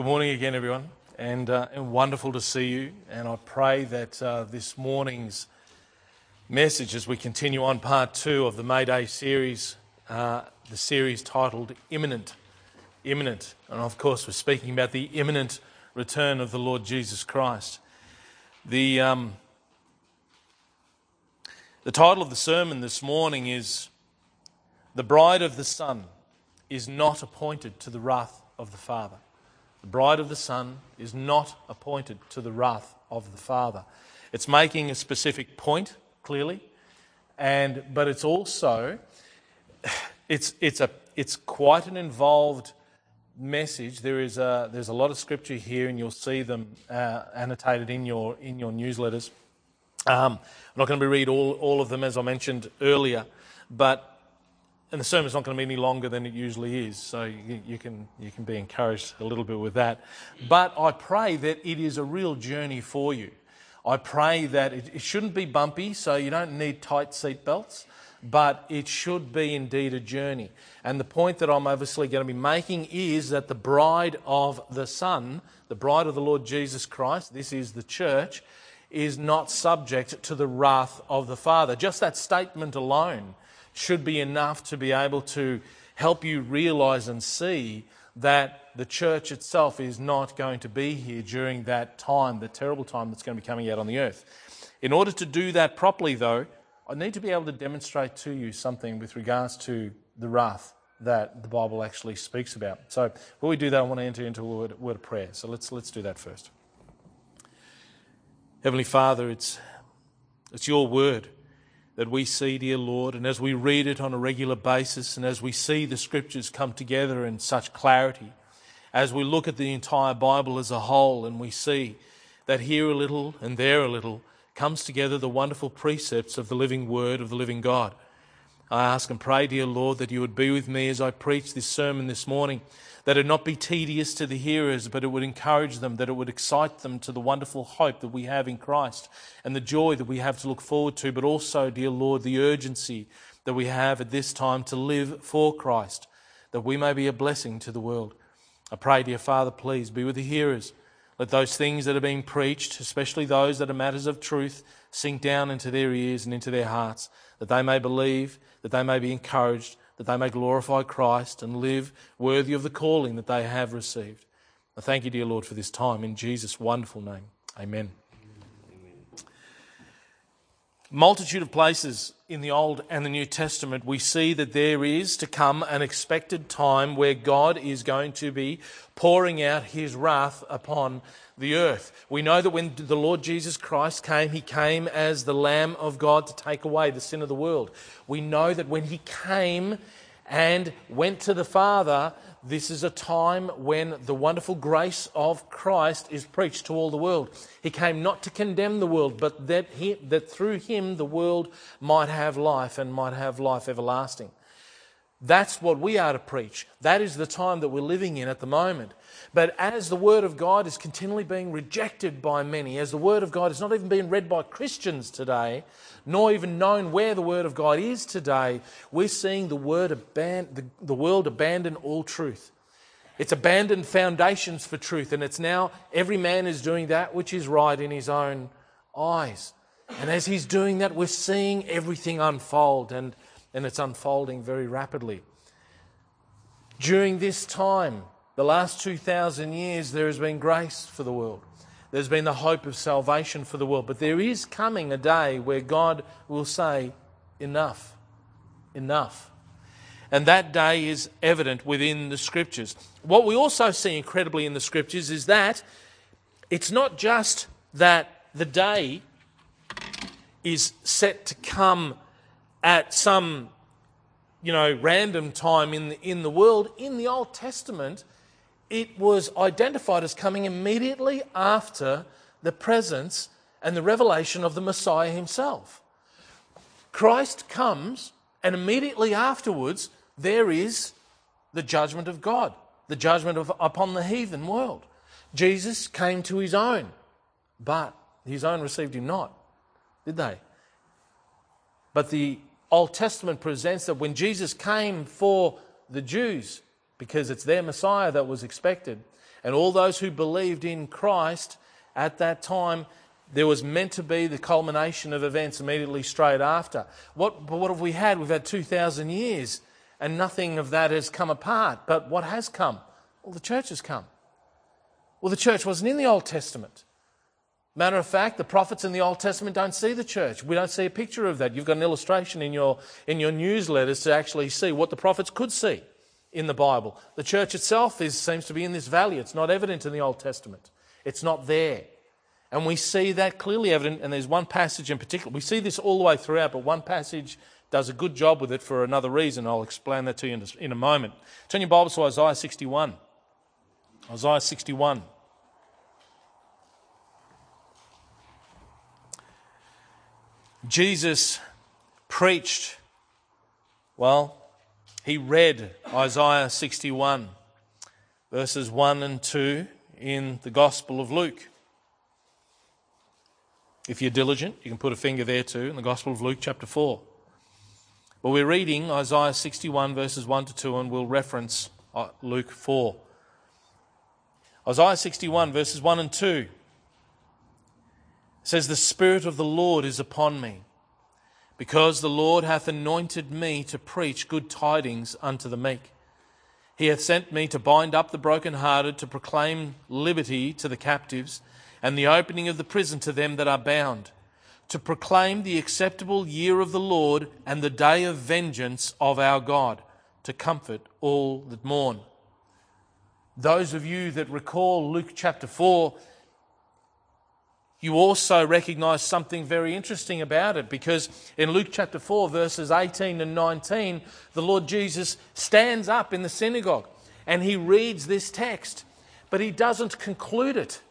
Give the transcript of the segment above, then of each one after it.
Good morning again, everyone, and, uh, and wonderful to see you. And I pray that uh, this morning's message, as we continue on part two of the May Day series, uh, the series titled Imminent, Imminent. And of course, we're speaking about the imminent return of the Lord Jesus Christ. The, um, the title of the sermon this morning is The Bride of the Son is Not Appointed to the Wrath of the Father. The bride of the Son is not appointed to the wrath of the Father. It's making a specific point, clearly, and, but it's also it's, it's, a, it's quite an involved message. There is a, there's a lot of scripture here, and you'll see them uh, annotated in your, in your newsletters. Um, I'm not going to read all, all of them, as I mentioned earlier, but and the sermon's not going to be any longer than it usually is, so you, you, can, you can be encouraged a little bit with that. But I pray that it is a real journey for you. I pray that it, it shouldn't be bumpy, so you don't need tight seat belts, but it should be indeed a journey. And the point that I'm obviously going to be making is that the bride of the Son, the bride of the Lord Jesus Christ, this is the church, is not subject to the wrath of the Father. Just that statement alone should be enough to be able to help you realize and see that the church itself is not going to be here during that time, the terrible time that's going to be coming out on the earth. In order to do that properly, though, I need to be able to demonstrate to you something with regards to the wrath that the Bible actually speaks about. So, before we do that, I want to enter into a word, word of prayer. So, let's, let's do that first. Heavenly Father, it's, it's your word that we see, dear Lord, and as we read it on a regular basis, and as we see the scriptures come together in such clarity, as we look at the entire Bible as a whole, and we see that here a little and there a little comes together the wonderful precepts of the living Word of the living God. I ask and pray, dear Lord, that you would be with me as I preach this sermon this morning that it not be tedious to the hearers, but it would encourage them, that it would excite them to the wonderful hope that we have in Christ and the joy that we have to look forward to, but also, dear Lord, the urgency that we have at this time to live for Christ, that we may be a blessing to the world. I pray, dear Father, please be with the hearers. Let those things that are being preached, especially those that are matters of truth, sink down into their ears and into their hearts, that they may believe, that they may be encouraged, that they may glorify Christ and live worthy of the calling that they have received. I thank you, dear Lord, for this time. In Jesus' wonderful name. Amen. Multitude of places in the Old and the New Testament, we see that there is to come an expected time where God is going to be pouring out his wrath upon the earth. We know that when the Lord Jesus Christ came, he came as the Lamb of God to take away the sin of the world. We know that when he came and went to the Father, this is a time when the wonderful grace of Christ is preached to all the world. He came not to condemn the world, but that, he, that through him the world might have life and might have life everlasting. That's what we are to preach. That is the time that we're living in at the moment. But as the Word of God is continually being rejected by many, as the Word of God is not even being read by Christians today, nor even known where the Word of God is today, we're seeing the, word aban- the, the world abandon all truth. It's abandoned foundations for truth, and it's now every man is doing that which is right in his own eyes. And as he's doing that, we're seeing everything unfold, and, and it's unfolding very rapidly. During this time, the last 2,000 years, there has been grace for the world. There's been the hope of salvation for the world. But there is coming a day where God will say, Enough, enough. And that day is evident within the scriptures. What we also see incredibly in the scriptures is that it's not just that the day is set to come at some you know random time in the, in the world in the old testament it was identified as coming immediately after the presence and the revelation of the Messiah himself. Christ comes, and immediately afterwards, there is the judgment of God, the judgment of, upon the heathen world. Jesus came to his own, but his own received him not, did they? But the Old Testament presents that when Jesus came for the Jews, because it's their Messiah that was expected. And all those who believed in Christ at that time, there was meant to be the culmination of events immediately straight after. What, but what have we had? We've had 2,000 years and nothing of that has come apart. But what has come? Well, the church has come. Well, the church wasn't in the Old Testament. Matter of fact, the prophets in the Old Testament don't see the church. We don't see a picture of that. You've got an illustration in your, in your newsletters to actually see what the prophets could see in the Bible. The church itself is, seems to be in this valley. It's not evident in the Old Testament, it's not there. And we see that clearly evident, and there's one passage in particular. We see this all the way throughout, but one passage does a good job with it for another reason. I'll explain that to you in a moment. Turn your Bibles to Isaiah 61. Isaiah 61. Jesus preached, well, he read Isaiah 61, verses 1 and 2 in the Gospel of Luke. If you're diligent, you can put a finger there too in the Gospel of Luke, chapter 4. But we're reading Isaiah 61, verses 1 to 2, and we'll reference uh, Luke 4. Isaiah 61, verses 1 and 2 says, The Spirit of the Lord is upon me, because the Lord hath anointed me to preach good tidings unto the meek. He hath sent me to bind up the brokenhearted, to proclaim liberty to the captives and the opening of the prison to them that are bound, to proclaim the acceptable year of the Lord and the day of vengeance of our God, to comfort all that mourn. Those of you that recall Luke chapter 4, you also recognize something very interesting about it because in Luke chapter 4, verses 18 and 19, the Lord Jesus stands up in the synagogue and he reads this text, but he doesn't conclude it.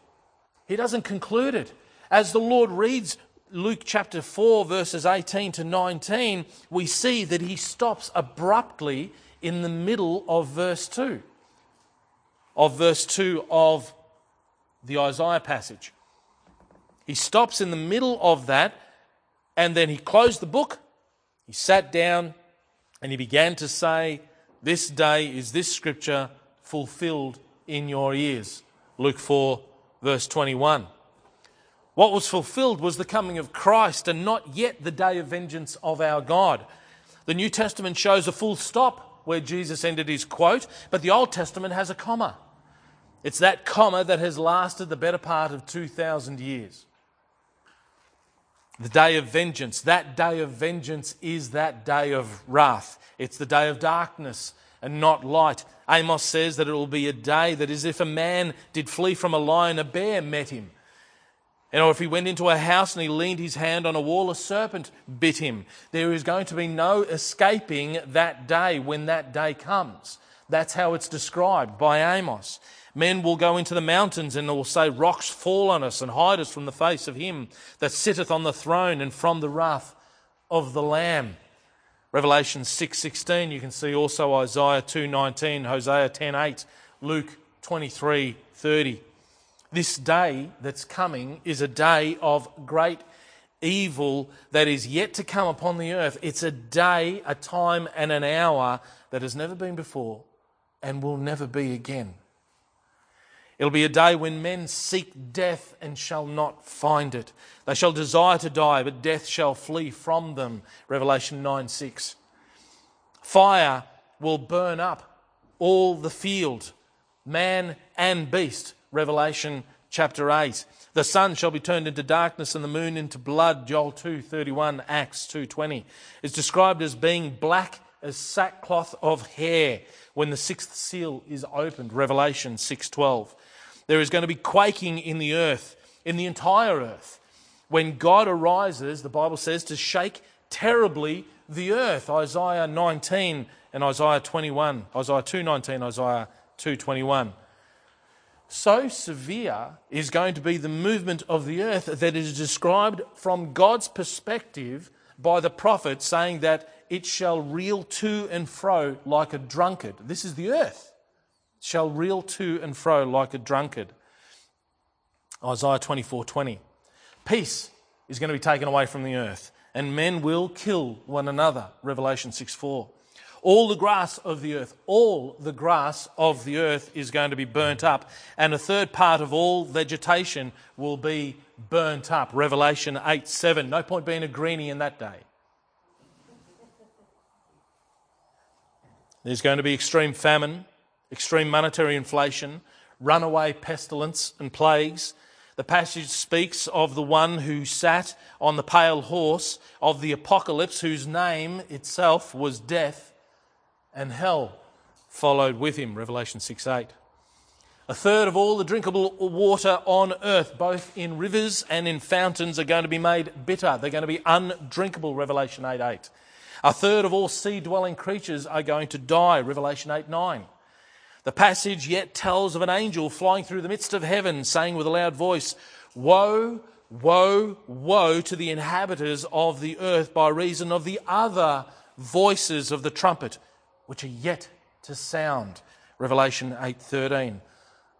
He doesn't conclude it. As the Lord reads Luke chapter 4, verses 18 to 19, we see that he stops abruptly in the middle of verse 2, of verse 2 of the Isaiah passage. He stops in the middle of that, and then he closed the book, he sat down, and he began to say, This day is this scripture fulfilled in your ears. Luke 4, verse 21. What was fulfilled was the coming of Christ and not yet the day of vengeance of our God. The New Testament shows a full stop where Jesus ended his quote, but the Old Testament has a comma. It's that comma that has lasted the better part of 2,000 years. The day of vengeance. That day of vengeance is that day of wrath. It's the day of darkness and not light. Amos says that it will be a day that is if a man did flee from a lion, a bear met him. And if he went into a house and he leaned his hand on a wall, a serpent bit him. There is going to be no escaping that day when that day comes. That's how it's described by Amos. Men will go into the mountains and will say, Rocks fall on us and hide us from the face of him that sitteth on the throne and from the wrath of the Lamb. Revelation 6:16, you can see also Isaiah 2:19, Hosea 10:8, Luke 23:30. This day that's coming is a day of great evil that is yet to come upon the earth. It's a day, a time and an hour that has never been before and will never be again. It'll be a day when men seek death and shall not find it. They shall desire to die, but death shall flee from them. Revelation 9 6. Fire will burn up all the field, man and beast. Revelation chapter 8. The sun shall be turned into darkness and the moon into blood. Joel 2:31, Acts 2:20. Is described as being black as sackcloth of hair when the sixth seal is opened. Revelation 6:12. There is going to be quaking in the earth, in the entire earth. When God arises, the Bible says, to shake terribly the earth. Isaiah 19 and Isaiah 21. Isaiah 2:19, Isaiah 2:21. So severe is going to be the movement of the earth that is described from God's perspective by the prophet saying that it shall reel to and fro like a drunkard. This is the earth shall reel to and fro like a drunkard. Isaiah 24 20. Peace is going to be taken away from the earth, and men will kill one another. Revelation 6 4. All the grass of the earth, all the grass of the earth is going to be burnt up, and a third part of all vegetation will be burnt up. Revelation 8 7. No point being a greenie in that day. There's going to be extreme famine, extreme monetary inflation, runaway pestilence and plagues. The passage speaks of the one who sat on the pale horse of the apocalypse, whose name itself was death, and hell followed with him. Revelation 6 8. A third of all the drinkable water on earth, both in rivers and in fountains, are going to be made bitter. They're going to be undrinkable. Revelation 8 8. A third of all sea dwelling creatures are going to die. Revelation 8 9. The passage yet tells of an angel flying through the midst of heaven, saying with a loud voice, Woe, woe, woe to the inhabitants of the earth by reason of the other voices of the trumpet, which are yet to sound. Revelation 8:13.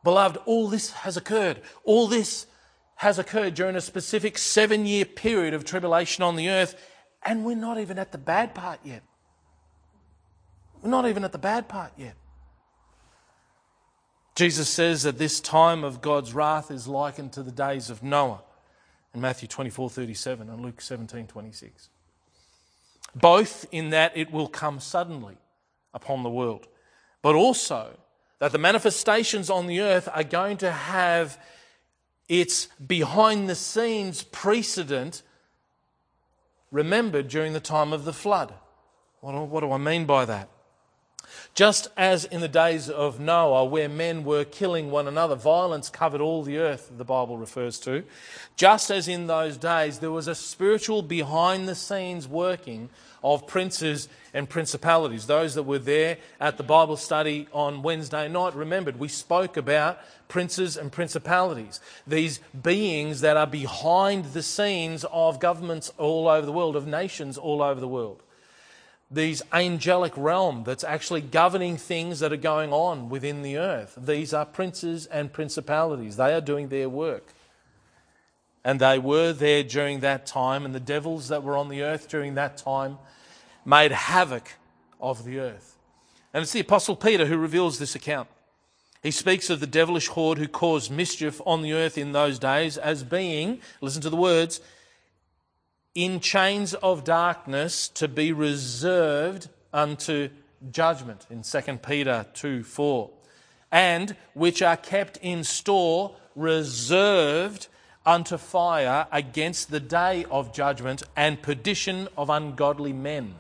Beloved, all this has occurred. All this has occurred during a specific seven year period of tribulation on the earth, and we're not even at the bad part yet. We're not even at the bad part yet. Jesus says that this time of God's wrath is likened to the days of Noah in Matthew 24 37 and Luke 17 26. Both in that it will come suddenly upon the world, but also that the manifestations on the earth are going to have its behind the scenes precedent remembered during the time of the flood. What do I mean by that? Just as in the days of Noah, where men were killing one another, violence covered all the earth, the Bible refers to. Just as in those days, there was a spiritual behind the scenes working of princes and principalities. Those that were there at the Bible study on Wednesday night remembered we spoke about princes and principalities, these beings that are behind the scenes of governments all over the world, of nations all over the world these angelic realm that's actually governing things that are going on within the earth. These are princes and principalities. They are doing their work. And they were there during that time, and the devils that were on the earth during that time made havoc of the earth. And it's the Apostle Peter who reveals this account. He speaks of the devilish horde who caused mischief on the earth in those days as being, listen to the words, in chains of darkness to be reserved unto judgment in 2 Peter 2 4, and which are kept in store, reserved unto fire against the day of judgment and perdition of ungodly men.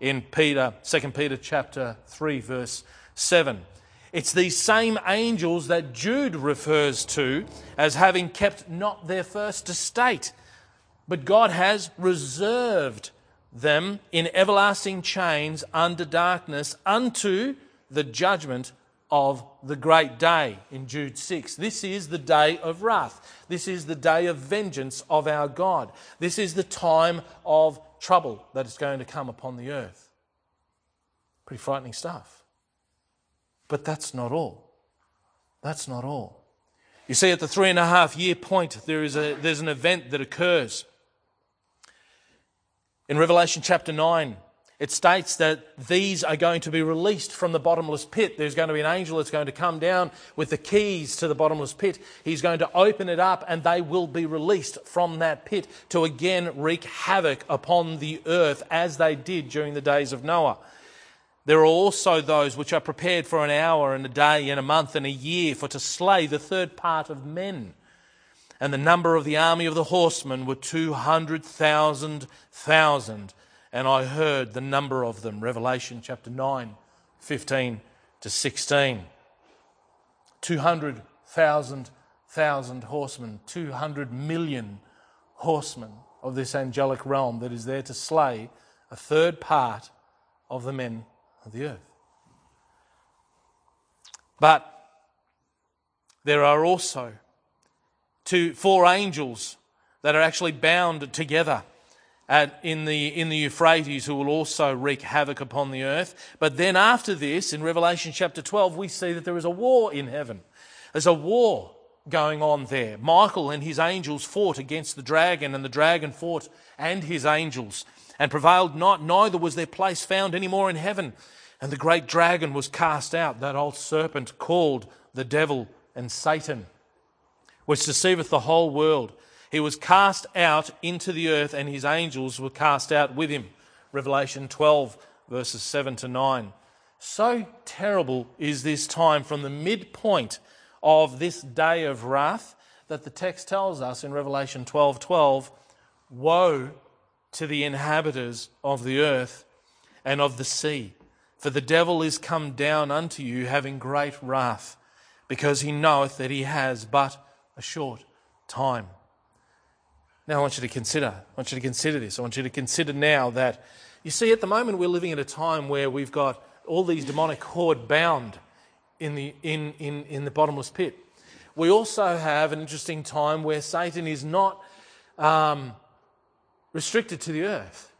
In Peter 2 Peter chapter 3 verse 7 it's these same angels that Jude refers to as having kept not their first estate but God has reserved them in everlasting chains under darkness unto the judgment of the great day in Jude 6. This is the day of wrath. This is the day of vengeance of our God. This is the time of trouble that is going to come upon the earth. Pretty frightening stuff. But that's not all. That's not all. You see, at the three and a half year point, there is a, there's an event that occurs in Revelation chapter 9, it states that these are going to be released from the bottomless pit. There's going to be an angel that's going to come down with the keys to the bottomless pit. He's going to open it up and they will be released from that pit to again wreak havoc upon the earth as they did during the days of Noah. There are also those which are prepared for an hour and a day and a month and a year for to slay the third part of men and the number of the army of the horsemen were 200,000 thousand. And I heard the number of them. Revelation chapter 9, 15 to 16. 200,000 thousand horsemen, 200 million horsemen of this angelic realm that is there to slay a third part of the men of the earth. But there are also to four angels that are actually bound together at, in, the, in the Euphrates who will also wreak havoc upon the earth. But then after this, in Revelation chapter 12, we see that there is a war in heaven. There's a war going on there. Michael and his angels fought against the dragon, and the dragon fought and his angels. and prevailed not, neither was their place found any more in heaven. And the great dragon was cast out, that old serpent called the devil and Satan, which deceiveth the whole world. He was cast out into the earth, and his angels were cast out with him. Revelation 12, verses 7 to 9. So terrible is this time from the midpoint of this day of wrath that the text tells us in Revelation 12 12, Woe to the inhabitants of the earth and of the sea, for the devil is come down unto you having great wrath, because he knoweth that he has but a short time. Now, I want you to consider, I want you to consider this. I want you to consider now that, you see, at the moment we're living at a time where we've got all these demonic horde bound in the, in, in, in the bottomless pit. We also have an interesting time where Satan is not um, restricted to the earth.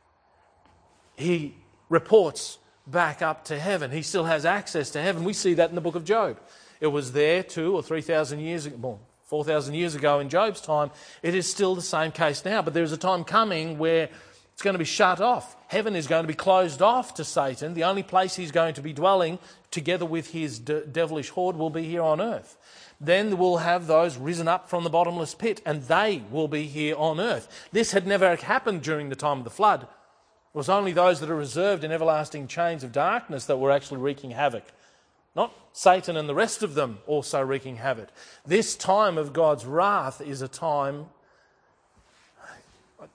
He reports back up to heaven. He still has access to heaven. We see that in the book of Job. It was there two or three thousand years ago, 4,000 years ago in Job's time. It is still the same case now, but there's a time coming where it's going to be shut off. Heaven is going to be closed off to Satan. The only place he's going to be dwelling together with his de- devilish horde will be here on earth. Then we'll have those risen up from the bottomless pit, and they will be here on earth. This had never happened during the time of the flood. It was only those that are reserved in everlasting chains of darkness that were actually wreaking havoc. Not Satan and the rest of them also wreaking havoc. This time of God's wrath is a time. I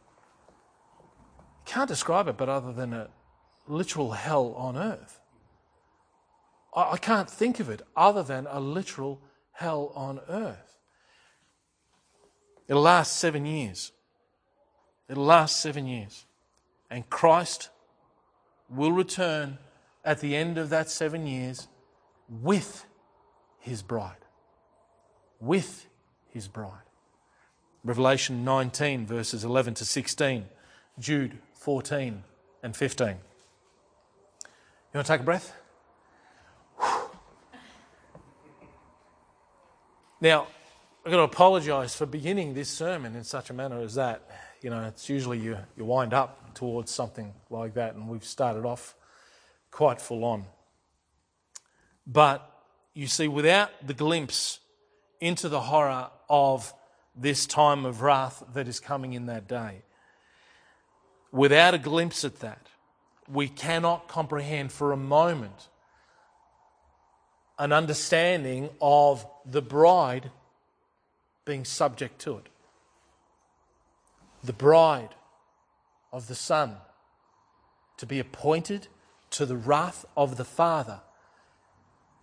can't describe it, but other than a literal hell on earth. I can't think of it other than a literal hell on earth. It'll last seven years. It'll last seven years. And Christ will return at the end of that seven years with his bride. With his bride. Revelation 19, verses 11 to 16, Jude 14 and 15. You want to take a breath? Now, I've got to apologise for beginning this sermon in such a manner as that. You know, it's usually you, you wind up towards something like that, and we've started off quite full on. But you see, without the glimpse into the horror of this time of wrath that is coming in that day, without a glimpse at that, we cannot comprehend for a moment an understanding of the bride being subject to it. The bride of the Son to be appointed to the wrath of the Father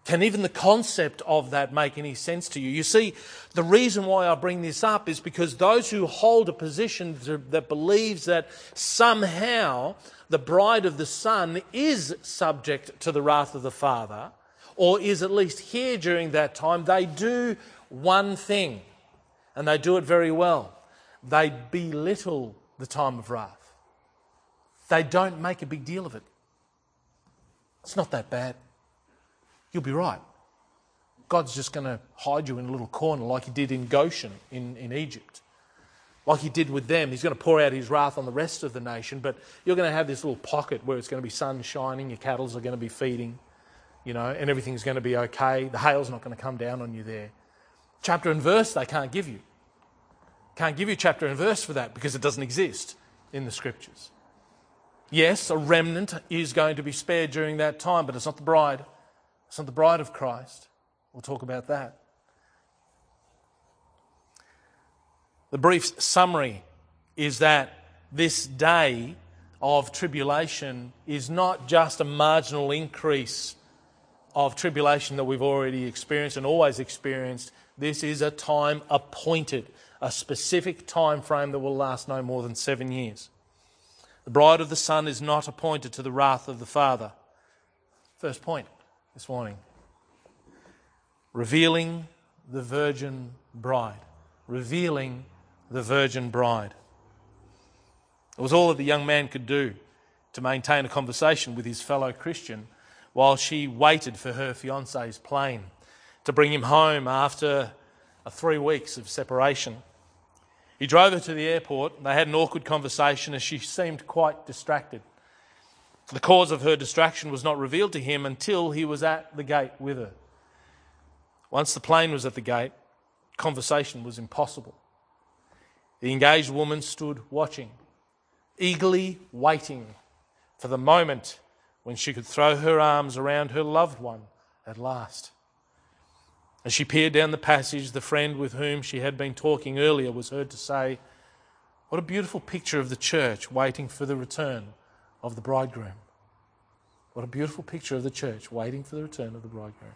can even the concept of that make any sense to you? You see, the reason why I bring this up is because those who hold a position that believes that somehow the bride of the Son is subject to the wrath of the Father, or is at least here during that time, they do one thing, and they do it very well. They belittle the time of wrath. They don't make a big deal of it. It's not that bad you'll be right. God's just going to hide you in a little corner like he did in Goshen in, in Egypt. Like he did with them. He's going to pour out his wrath on the rest of the nation, but you're going to have this little pocket where it's going to be sun shining, your cattle are going to be feeding, you know, and everything's going to be okay. The hail's not going to come down on you there. Chapter and verse they can't give you. Can't give you chapter and verse for that because it doesn't exist in the scriptures. Yes, a remnant is going to be spared during that time, but it's not the bride. Not the bride of Christ. We'll talk about that. The brief summary is that this day of tribulation is not just a marginal increase of tribulation that we've already experienced and always experienced. This is a time appointed, a specific time frame that will last no more than seven years. The bride of the Son is not appointed to the wrath of the Father. First point this morning. Revealing the virgin bride. Revealing the virgin bride. It was all that the young man could do to maintain a conversation with his fellow Christian while she waited for her fiance's plane to bring him home after three weeks of separation. He drove her to the airport. And they had an awkward conversation as she seemed quite distracted. The cause of her distraction was not revealed to him until he was at the gate with her. Once the plane was at the gate, conversation was impossible. The engaged woman stood watching, eagerly waiting for the moment when she could throw her arms around her loved one at last. As she peered down the passage, the friend with whom she had been talking earlier was heard to say, What a beautiful picture of the church waiting for the return of the bridegroom. What a beautiful picture of the church waiting for the return of the bridegroom.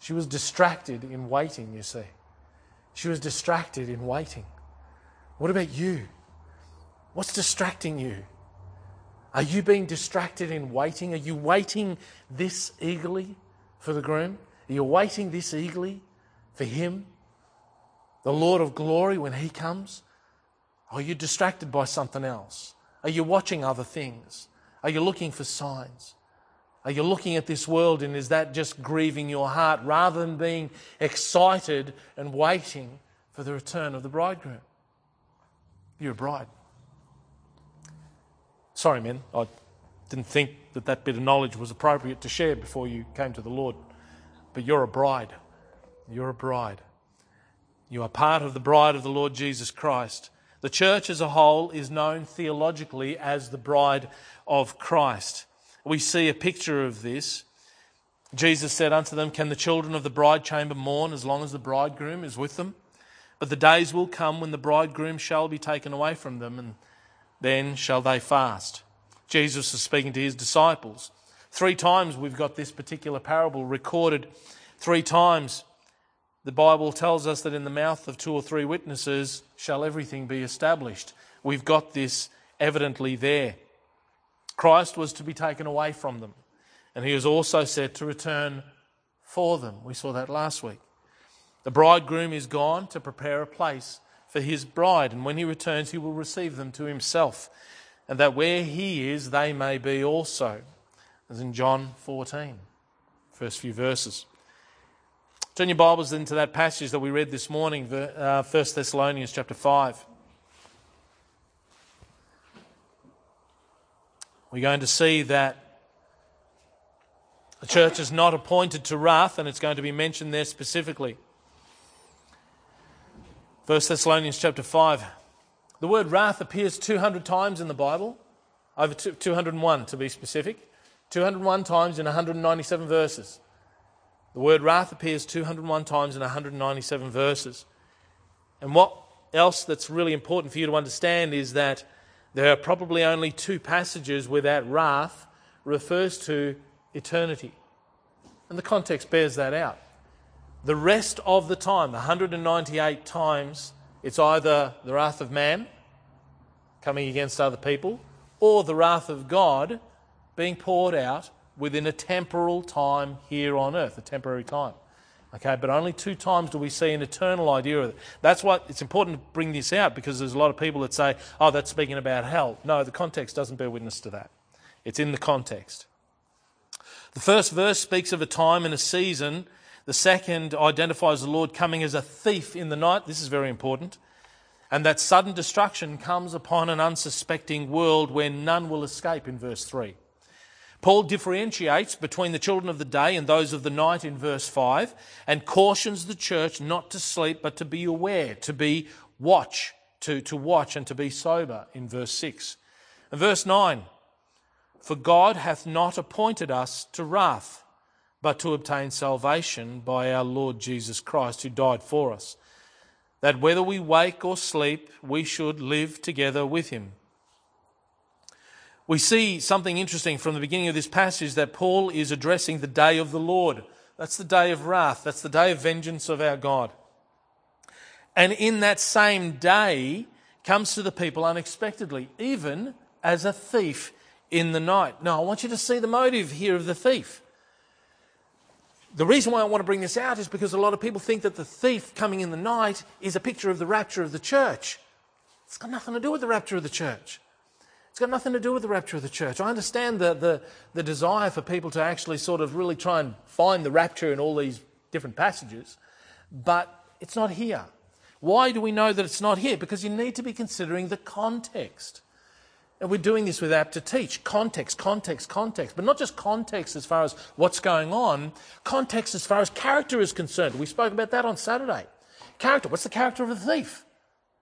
She was distracted in waiting, you see. She was distracted in waiting. What about you? What's distracting you? Are you being distracted in waiting? Are you waiting this eagerly for the groom? Are you waiting this eagerly for him, the Lord of glory, when he comes? Or Are you distracted by something else? Are you watching other things? Are you looking for signs? Are you looking at this world and is that just grieving your heart rather than being excited and waiting for the return of the bridegroom? You're a bride. Sorry, men, I didn't think that that bit of knowledge was appropriate to share before you came to the Lord. But you're a bride. You're a bride. You are part of the bride of the Lord Jesus Christ. The church as a whole is known theologically as the bride of Christ. We see a picture of this. Jesus said unto them, Can the children of the bride chamber mourn as long as the bridegroom is with them? But the days will come when the bridegroom shall be taken away from them, and then shall they fast. Jesus is speaking to his disciples. Three times we've got this particular parable recorded. Three times the Bible tells us that in the mouth of two or three witnesses shall everything be established. We've got this evidently there. Christ was to be taken away from them, and he was also said to return for them. We saw that last week. The bridegroom is gone to prepare a place for his bride, and when he returns, he will receive them to himself, and that where he is, they may be also. As in John 14, first few verses. Turn your Bibles into that passage that we read this morning, uh, 1 Thessalonians chapter 5. We're going to see that the church is not appointed to wrath, and it's going to be mentioned there specifically. 1 Thessalonians chapter 5. The word wrath appears 200 times in the Bible, over 201 to be specific, 201 times in 197 verses. The word wrath appears 201 times in 197 verses. And what else that's really important for you to understand is that there are probably only two passages where that wrath refers to eternity. And the context bears that out. The rest of the time, the 198 times, it's either the wrath of man coming against other people or the wrath of God being poured out within a temporal time here on earth, a temporary time. Okay, but only two times do we see an eternal idea of it. That's why it's important to bring this out because there's a lot of people that say, oh, that's speaking about hell. No, the context doesn't bear witness to that. It's in the context. The first verse speaks of a time and a season. The second identifies the Lord coming as a thief in the night. This is very important. And that sudden destruction comes upon an unsuspecting world where none will escape in verse 3. Paul differentiates between the children of the day and those of the night in verse 5 and cautions the church not to sleep but to be aware, to be watch, to, to watch and to be sober in verse 6. And verse 9 For God hath not appointed us to wrath, but to obtain salvation by our Lord Jesus Christ, who died for us, that whether we wake or sleep, we should live together with him we see something interesting from the beginning of this passage that Paul is addressing the day of the Lord. That's the day of wrath. That's the day of vengeance of our God. And in that same day comes to the people unexpectedly, even as a thief in the night. Now, I want you to see the motive here of the thief. The reason why I want to bring this out is because a lot of people think that the thief coming in the night is a picture of the rapture of the church. It's got nothing to do with the rapture of the church. It's got nothing to do with the rapture of the church. I understand the, the, the desire for people to actually sort of really try and find the rapture in all these different passages, but it's not here. Why do we know that it's not here? Because you need to be considering the context. And we're doing this with apt to teach context, context, context, but not just context as far as what's going on, context as far as character is concerned. We spoke about that on Saturday. Character. What's the character of a thief?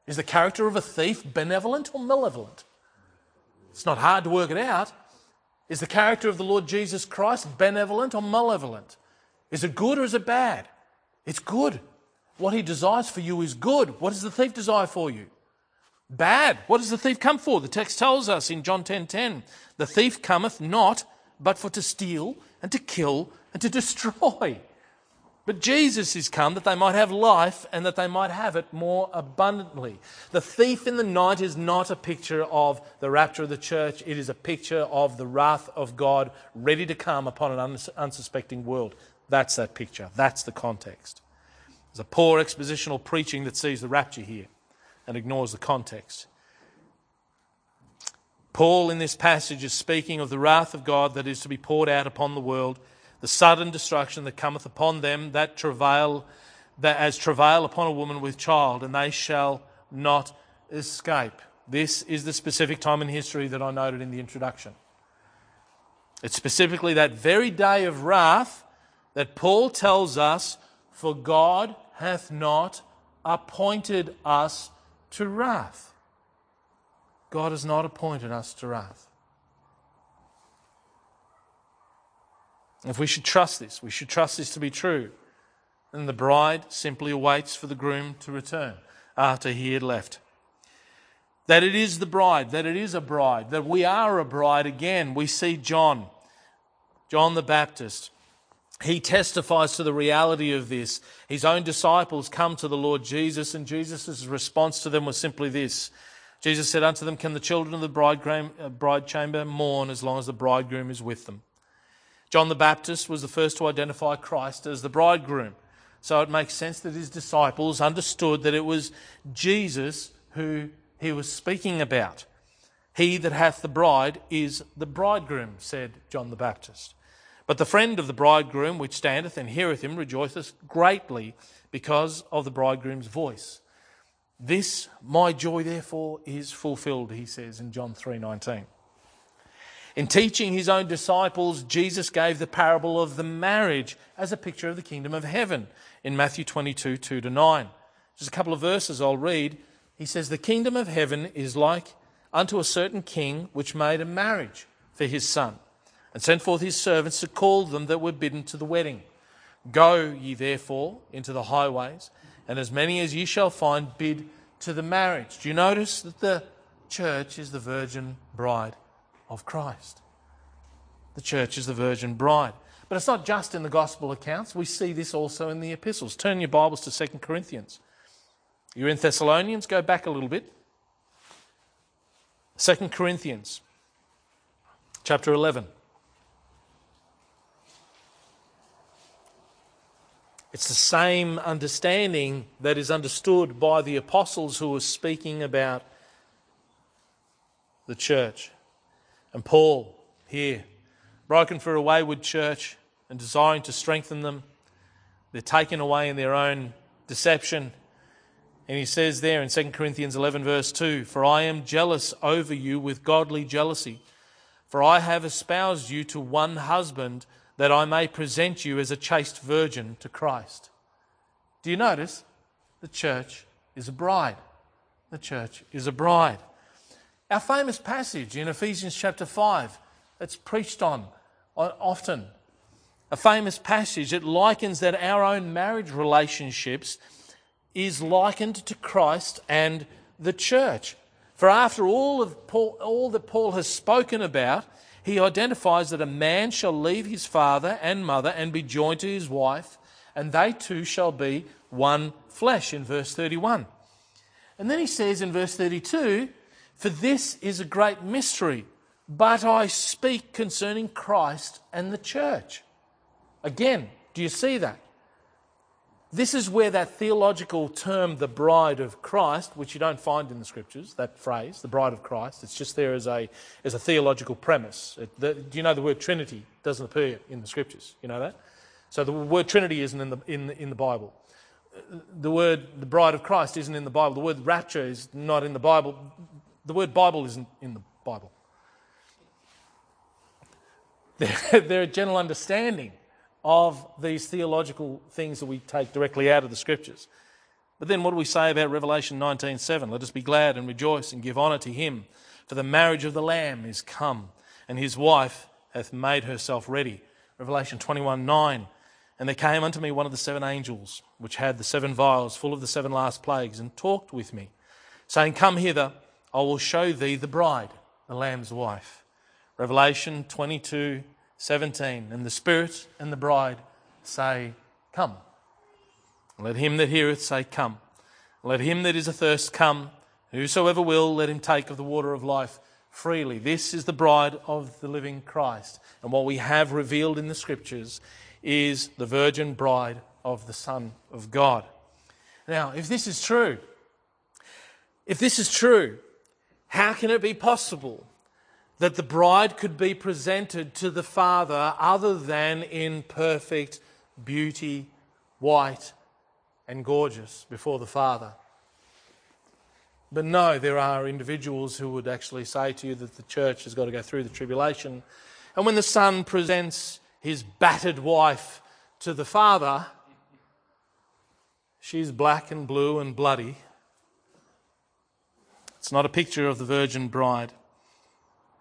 Is the character of a thief benevolent or malevolent? It's not hard to work it out. Is the character of the Lord Jesus Christ benevolent or malevolent? Is it good or is it bad? It's good. What he desires for you is good. What does the thief desire for you? Bad. What does the thief come for? The text tells us in John 10:10, 10, 10, the thief cometh not but for to steal and to kill and to destroy. But Jesus is come that they might have life and that they might have it more abundantly. The thief in the night is not a picture of the rapture of the church, it is a picture of the wrath of God ready to come upon an unsuspecting world. That's that picture. That's the context. There's a poor expositional preaching that sees the rapture here and ignores the context. Paul, in this passage, is speaking of the wrath of God that is to be poured out upon the world the sudden destruction that cometh upon them that travail, that as travail upon a woman with child, and they shall not escape. This is the specific time in history that I noted in the introduction. It's specifically that very day of wrath that Paul tells us, For God hath not appointed us to wrath. God has not appointed us to wrath. If we should trust this, we should trust this to be true. And the bride simply awaits for the groom to return after he had left. That it is the bride, that it is a bride, that we are a bride again. We see John, John the Baptist. He testifies to the reality of this. His own disciples come to the Lord Jesus, and Jesus' response to them was simply this Jesus said unto them, Can the children of the uh, bride chamber mourn as long as the bridegroom is with them? John the Baptist was the first to identify Christ as the bridegroom. So it makes sense that his disciples understood that it was Jesus who he was speaking about. He that hath the bride is the bridegroom, said John the Baptist. But the friend of the bridegroom, which standeth and heareth him, rejoiceth greatly because of the bridegroom's voice. This my joy therefore is fulfilled, he says in John 3:19. In teaching his own disciples, Jesus gave the parable of the marriage as a picture of the kingdom of heaven in Matthew 22 2 to 9. Just a couple of verses I'll read. He says, The kingdom of heaven is like unto a certain king which made a marriage for his son, and sent forth his servants to call them that were bidden to the wedding. Go ye therefore into the highways, and as many as ye shall find bid to the marriage. Do you notice that the church is the virgin bride of Christ. The church is the virgin bride. But it's not just in the gospel accounts, we see this also in the epistles. Turn your Bibles to 2 Corinthians. You're in Thessalonians, go back a little bit. 2 Corinthians chapter 11. It's the same understanding that is understood by the apostles who were speaking about the church. And Paul, here, broken for a wayward church and desiring to strengthen them, they're taken away in their own deception. And he says there in 2 Corinthians 11, verse 2 For I am jealous over you with godly jealousy, for I have espoused you to one husband, that I may present you as a chaste virgin to Christ. Do you notice? The church is a bride. The church is a bride. Our famous passage in Ephesians chapter 5, that's preached on often. A famous passage, it likens that our own marriage relationships is likened to Christ and the church. For after all, of Paul, all that Paul has spoken about, he identifies that a man shall leave his father and mother and be joined to his wife, and they two shall be one flesh, in verse 31. And then he says in verse 32 for this is a great mystery, but I speak concerning Christ and the church. Again, do you see that? This is where that theological term, the bride of Christ, which you don't find in the scriptures, that phrase, the bride of Christ, it's just there as a, as a theological premise. It, the, do you know the word Trinity doesn't appear in the scriptures? You know that? So the word Trinity isn't in the, in, in the Bible. the word the bride of Christ isn't in the Bible. The word rapture is not in the Bible. The word Bible isn't in the Bible. They're, a general understanding of these theological things that we take directly out of the scriptures. But then what do we say about Revelation 19:7? Let us be glad and rejoice and give honour to him, for the marriage of the lamb is come, and his wife hath made herself ready. Revelation 21:9. And there came unto me one of the seven angels, which had the seven vials full of the seven last plagues, and talked with me, saying, Come hither, I will show thee the bride, the Lamb's wife. Revelation 22 17. And the Spirit and the bride say, Come. Let him that heareth say, Come. Let him that is athirst come. Whosoever will, let him take of the water of life freely. This is the bride of the living Christ. And what we have revealed in the Scriptures is the virgin bride of the Son of God. Now, if this is true, if this is true, how can it be possible that the bride could be presented to the Father other than in perfect beauty, white and gorgeous before the Father? But no, there are individuals who would actually say to you that the church has got to go through the tribulation. And when the Son presents his battered wife to the Father, she's black and blue and bloody. It's not a picture of the virgin bride.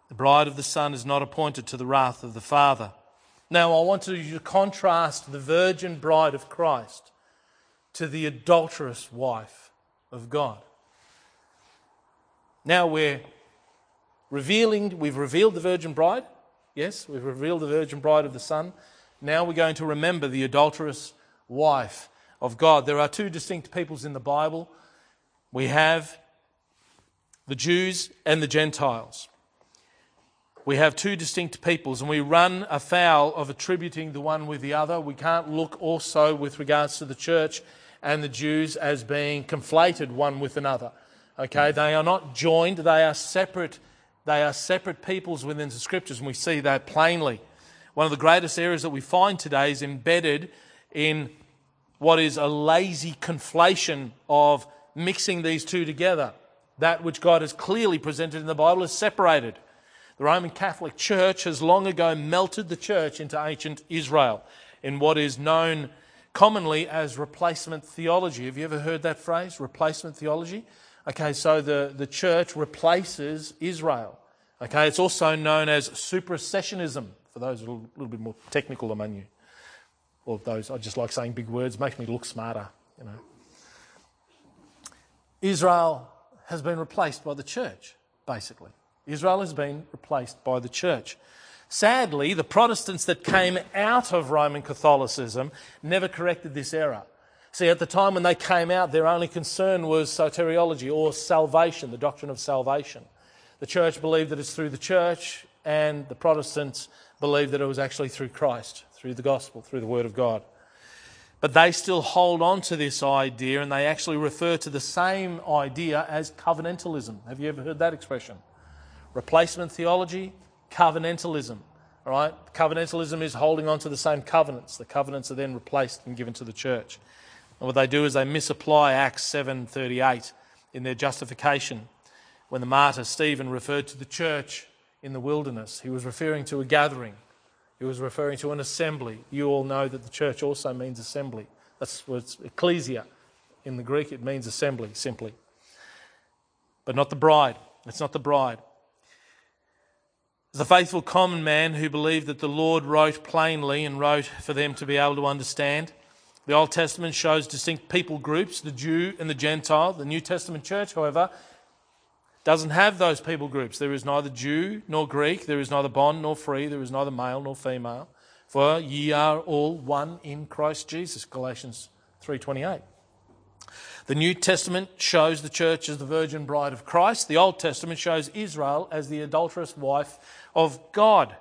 The bride of the Son is not appointed to the wrath of the Father. Now, I want you to contrast the virgin bride of Christ to the adulterous wife of God. Now we're revealing, we've revealed the virgin bride. Yes, we've revealed the virgin bride of the Son. Now we're going to remember the adulterous wife of God. There are two distinct peoples in the Bible. We have the Jews and the Gentiles. We have two distinct peoples, and we run afoul of attributing the one with the other. We can't look also with regards to the church and the Jews as being conflated one with another. Okay, mm. they are not joined, they are separate. They are separate peoples within the scriptures, and we see that plainly. One of the greatest errors that we find today is embedded in what is a lazy conflation of mixing these two together. That which God has clearly presented in the Bible is separated. The Roman Catholic Church has long ago melted the church into ancient Israel in what is known commonly as replacement theology. Have you ever heard that phrase, replacement theology? Okay, so the, the church replaces Israel. Okay, it's also known as supersessionism, for those a little, little bit more technical among you. Or those, I just like saying big words, makes me look smarter, you know. Israel has been replaced by the church, basically. Israel has been replaced by the church. Sadly, the Protestants that came out of Roman Catholicism never corrected this error. See, at the time when they came out, their only concern was soteriology or salvation, the doctrine of salvation. The church believed that it's through the church, and the Protestants believed that it was actually through Christ, through the gospel, through the word of God. But they still hold on to this idea, and they actually refer to the same idea as covenantalism. Have you ever heard that expression? Replacement theology, covenantalism. All right? Covenantalism is holding on to the same covenants. The covenants are then replaced and given to the church. And what they do is they misapply Acts 7:38 in their justification. When the martyr Stephen referred to the church in the wilderness, he was referring to a gathering. He was referring to an assembly. You all know that the church also means assembly. That's what it's ecclesia. In the Greek, it means assembly simply. But not the bride. It's not the bride. The faithful common man who believed that the Lord wrote plainly and wrote for them to be able to understand. The Old Testament shows distinct people groups, the Jew and the Gentile. The New Testament church, however, doesn't have those people groups. There is neither Jew nor Greek, there is neither bond nor free, there is neither male nor female, for ye are all one in Christ Jesus. Galatians 3:28. The New Testament shows the church as the virgin bride of Christ. The Old Testament shows Israel as the adulterous wife of God.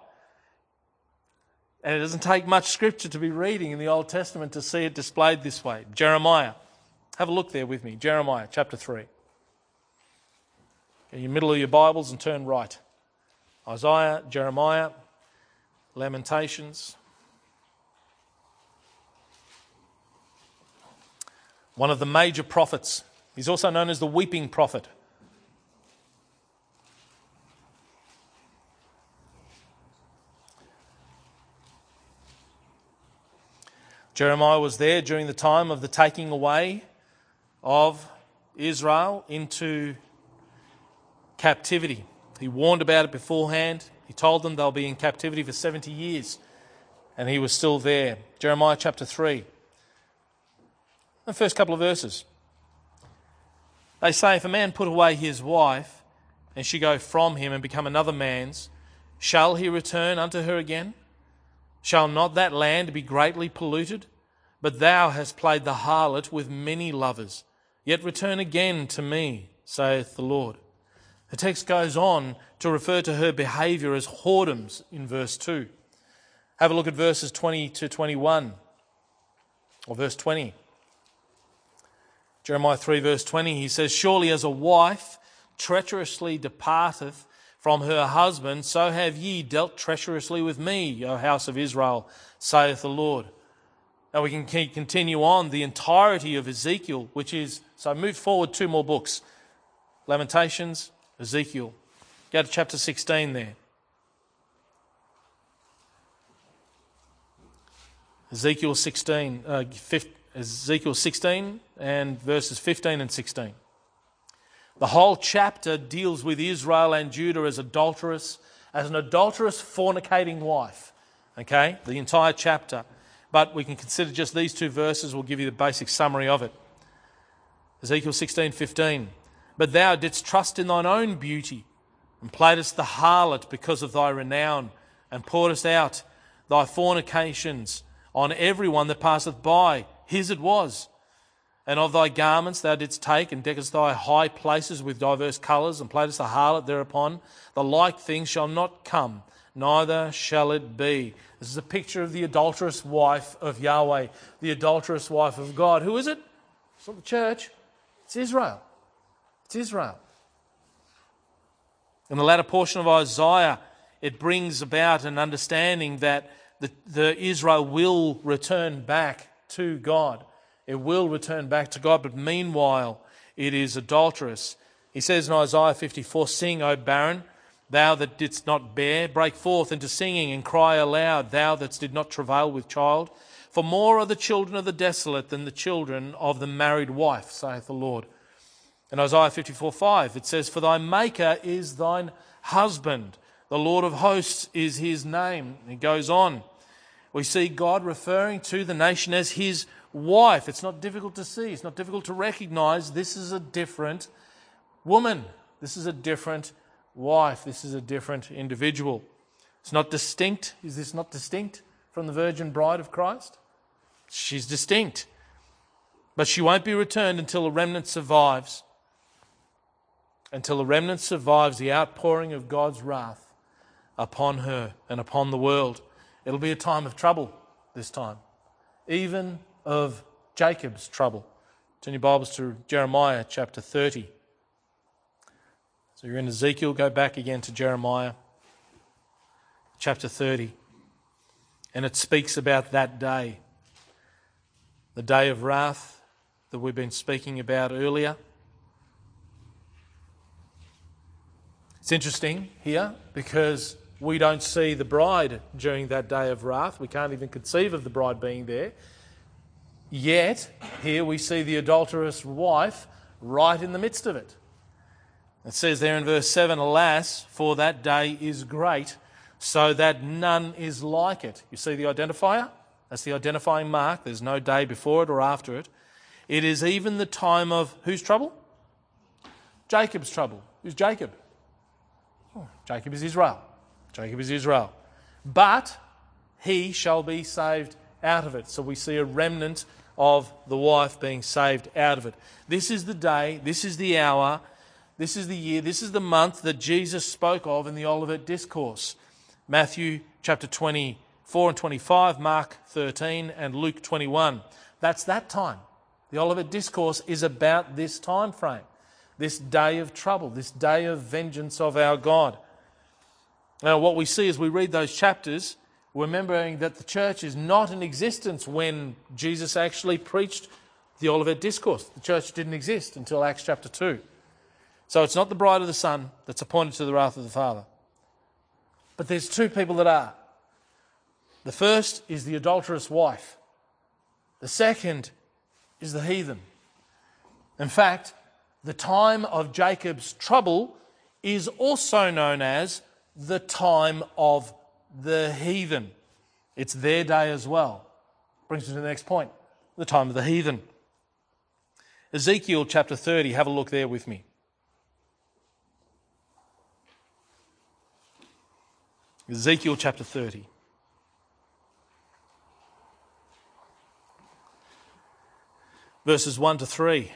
And it doesn't take much scripture to be reading in the Old Testament to see it displayed this way. Jeremiah. Have a look there with me. Jeremiah chapter 3. In the middle of your Bibles and turn right. Isaiah, Jeremiah, Lamentations. one of the major prophets. He's also known as the weeping prophet. Jeremiah was there during the time of the taking away of Israel into captivity. He warned about it beforehand. He told them they'll be in captivity for 70 years, and he was still there. Jeremiah chapter 3. The first couple of verses. They say, If a man put away his wife, and she go from him and become another man's, shall he return unto her again? Shall not that land be greatly polluted? But thou hast played the harlot with many lovers. Yet return again to me, saith the Lord. The text goes on to refer to her behavior as whoredoms in verse 2. Have a look at verses 20 to 21, or verse 20. Jeremiah 3, verse 20, he says, Surely as a wife treacherously departeth from her husband, so have ye dealt treacherously with me, O house of Israel, saith the Lord. Now we can continue on the entirety of Ezekiel, which is, so move forward two more books Lamentations, Ezekiel. Go to chapter 16 there. Ezekiel 16, uh, 15, Ezekiel 16 and verses 15 and 16. The whole chapter deals with Israel and Judah as adulterous, as an adulterous, fornicating wife. Okay? The entire chapter. But we can consider just these two verses, We'll give you the basic summary of it. Ezekiel 16 15. But thou didst trust in thine own beauty, and playedst the harlot because of thy renown, and pouredst out thy fornications on every one that passeth by. His it was. And of thy garments thou didst take, and deckest thy high places with diverse colours, and playedst the harlot thereupon. The like thing shall not come, neither shall it be. This is a picture of the adulterous wife of Yahweh, the adulterous wife of God. Who is it? It's not the church, it's Israel. It's Israel. In the latter portion of Isaiah, it brings about an understanding that the, the Israel will return back to God. It will return back to God, but meanwhile, it is adulterous. He says in Isaiah 54 Sing, O barren, Thou that didst not bear, break forth into singing and cry aloud, thou that did not travail with child. For more are the children of the desolate than the children of the married wife, saith the Lord. In Isaiah 54 5, it says, For thy Maker is thine husband, the Lord of hosts is his name. It goes on. We see God referring to the nation as his wife. It's not difficult to see, it's not difficult to recognize this is a different woman. This is a different wife. This is a different individual. It's not distinct. Is this not distinct from the virgin bride of Christ? She's distinct. But she won't be returned until a remnant survives. Until the remnant survives the outpouring of God's wrath upon her and upon the world. It'll be a time of trouble this time, even of Jacob's trouble. Turn your Bibles to Jeremiah chapter 30. So you're in Ezekiel, go back again to Jeremiah chapter 30. And it speaks about that day, the day of wrath that we've been speaking about earlier. It's interesting here because we don't see the bride during that day of wrath. We can't even conceive of the bride being there. Yet, here we see the adulterous wife right in the midst of it. It says there in verse 7 Alas, for that day is great, so that none is like it. You see the identifier? That's the identifying mark. There's no day before it or after it. It is even the time of whose trouble? Jacob's trouble. Who's Jacob? Oh, Jacob is Israel. Jacob is Israel. But he shall be saved out of it. So we see a remnant of the wife being saved out of it. This is the day, this is the hour this is the year, this is the month that Jesus spoke of in the Olivet Discourse. Matthew chapter 24 and 25, Mark 13, and Luke 21. That's that time. The Olivet Discourse is about this time frame, this day of trouble, this day of vengeance of our God. Now, what we see as we read those chapters, remembering that the church is not in existence when Jesus actually preached the Olivet Discourse. The church didn't exist until Acts chapter 2. So it's not the bride of the Son that's appointed to the wrath of the Father. But there's two people that are. The first is the adulterous wife, the second is the heathen. In fact, the time of Jacob's trouble is also known as the time of the heathen. It's their day as well. Brings me to the next point the time of the heathen. Ezekiel chapter 30, have a look there with me. Ezekiel chapter 30. Verses 1 to 3.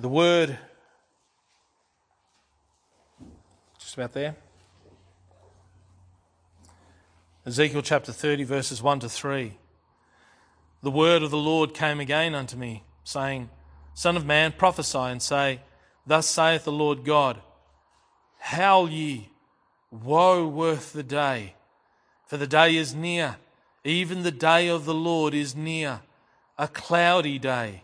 The word, just about there. Ezekiel chapter 30, verses 1 to 3. The word of the Lord came again unto me, saying, Son of man, prophesy and say, Thus saith the Lord God, Howl ye, woe worth the day, for the day is near, even the day of the Lord is near, a cloudy day.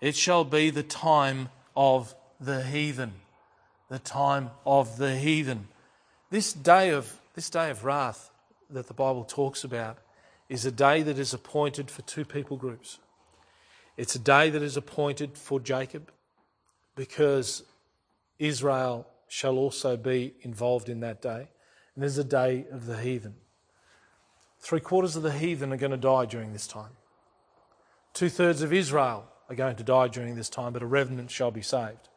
It shall be the time of the heathen. The time of the heathen. This day of, this day of wrath that the Bible talks about is a day that is appointed for two people groups. It's a day that is appointed for Jacob because Israel shall also be involved in that day. And there's a day of the heathen. Three quarters of the heathen are going to die during this time. Two thirds of Israel are going to die during this time, but a remnant shall be saved.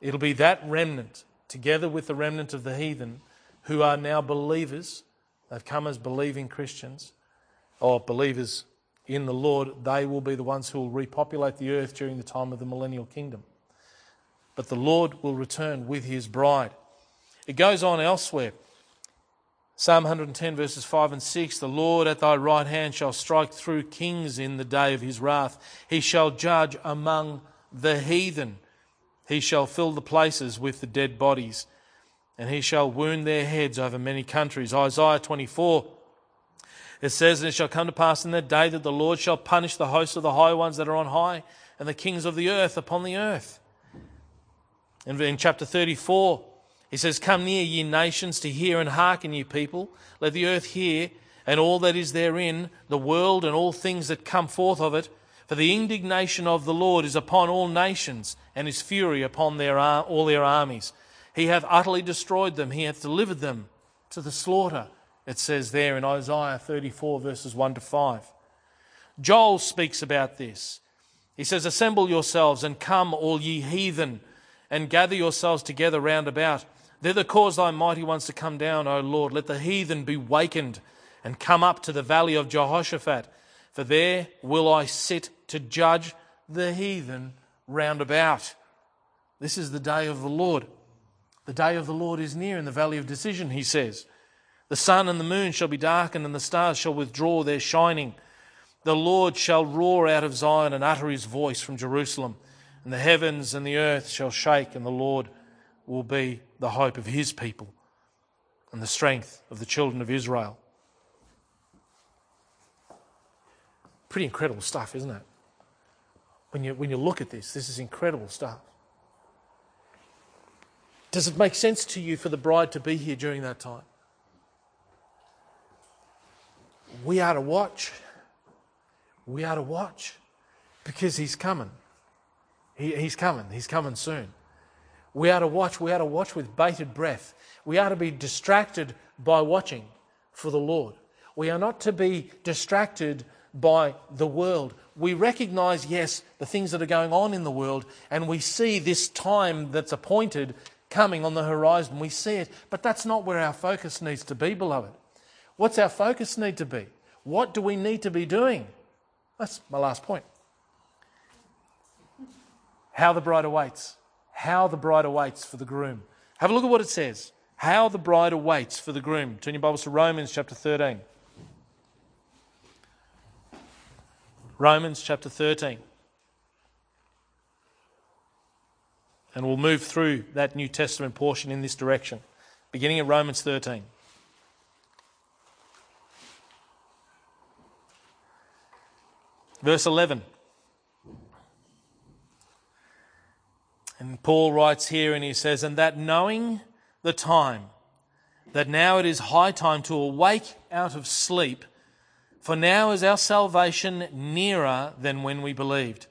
It'll be that remnant, together with the remnant of the heathen, who are now believers. They've come as believing Christians, or believers in the Lord. They will be the ones who will repopulate the earth during the time of the millennial kingdom. But the Lord will return with his bride. It goes on elsewhere. Psalm 110, verses 5 and 6 The Lord at thy right hand shall strike through kings in the day of his wrath. He shall judge among the heathen. He shall fill the places with the dead bodies, and he shall wound their heads over many countries. Isaiah 24, it says, And it shall come to pass in that day that the Lord shall punish the hosts of the high ones that are on high, and the kings of the earth upon the earth. And in chapter 34, he says, Come near, ye nations, to hear and hearken, ye people. Let the earth hear, and all that is therein, the world and all things that come forth of it. For the indignation of the Lord is upon all nations, and his fury upon their, all their armies. He hath utterly destroyed them, he hath delivered them to the slaughter, it says there in Isaiah 34, verses 1 to 5. Joel speaks about this. He says, Assemble yourselves and come, all ye heathen, and gather yourselves together round about. Thither cause thy mighty ones to come down, O Lord. Let the heathen be wakened and come up to the valley of Jehoshaphat. For there will I sit to judge the heathen round about. This is the day of the Lord. The day of the Lord is near in the valley of decision, he says. The sun and the moon shall be darkened, and the stars shall withdraw their shining. The Lord shall roar out of Zion and utter his voice from Jerusalem, and the heavens and the earth shall shake, and the Lord will be the hope of his people and the strength of the children of Israel. Pretty incredible stuff, isn't it? When you, when you look at this, this is incredible stuff. Does it make sense to you for the bride to be here during that time? We are to watch. We are to watch because he's coming. He, he's coming. He's coming soon. We are to watch. We are to watch with bated breath. We are to be distracted by watching for the Lord. We are not to be distracted by the world. We recognize, yes, the things that are going on in the world, and we see this time that's appointed coming on the horizon. We see it, but that's not where our focus needs to be, beloved. What's our focus need to be? What do we need to be doing? That's my last point. How the bride awaits how the bride awaits for the groom. Have a look at what it says. How the bride awaits for the groom. Turn your Bibles to Romans chapter 13. Romans chapter 13. And we'll move through that New Testament portion in this direction, beginning at Romans 13. Verse 11. And Paul writes here and he says, And that knowing the time, that now it is high time to awake out of sleep, for now is our salvation nearer than when we believed.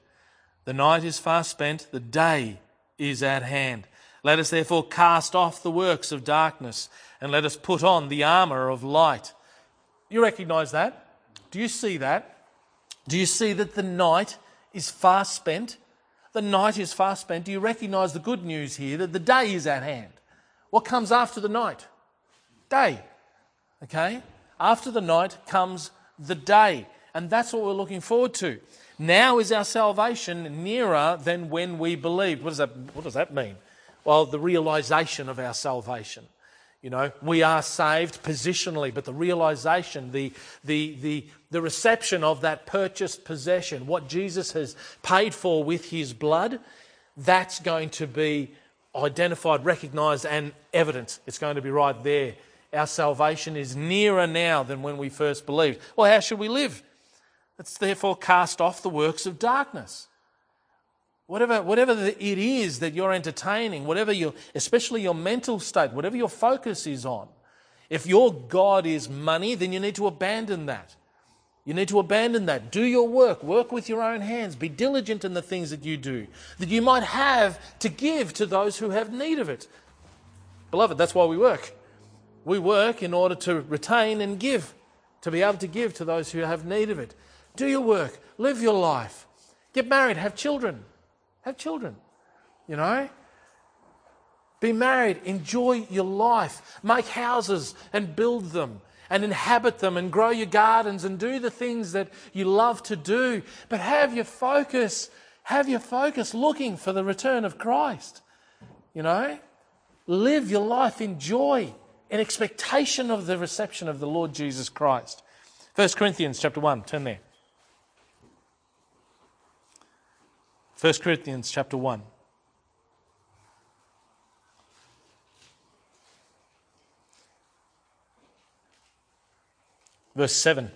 The night is far spent, the day is at hand. Let us therefore cast off the works of darkness and let us put on the armour of light. You recognize that? Do you see that? Do you see that the night is far spent? The night is far spent. Do you recognize the good news here that the day is at hand? What comes after the night? Day. Okay? After the night comes the day. And that's what we're looking forward to. Now is our salvation nearer than when we believed. What does that, what does that mean? Well, the realization of our salvation. You know, we are saved positionally, but the realization, the, the, the, the reception of that purchased possession, what Jesus has paid for with his blood, that's going to be identified, recognized, and evident. It's going to be right there. Our salvation is nearer now than when we first believed. Well, how should we live? Let's therefore cast off the works of darkness. Whatever, whatever it is that you're entertaining, whatever your, especially your mental state, whatever your focus is on, if your God is money, then you need to abandon that. You need to abandon that. Do your work. Work with your own hands. Be diligent in the things that you do, that you might have to give to those who have need of it. Beloved, that's why we work. We work in order to retain and give, to be able to give to those who have need of it. Do your work. Live your life. Get married. Have children. Have children. You know? Be married. Enjoy your life. Make houses and build them and inhabit them and grow your gardens and do the things that you love to do. But have your focus, have your focus looking for the return of Christ. You know? Live your life in joy, in expectation of the reception of the Lord Jesus Christ. 1 Corinthians chapter 1, turn there. 1 Corinthians chapter 1. Verse 7.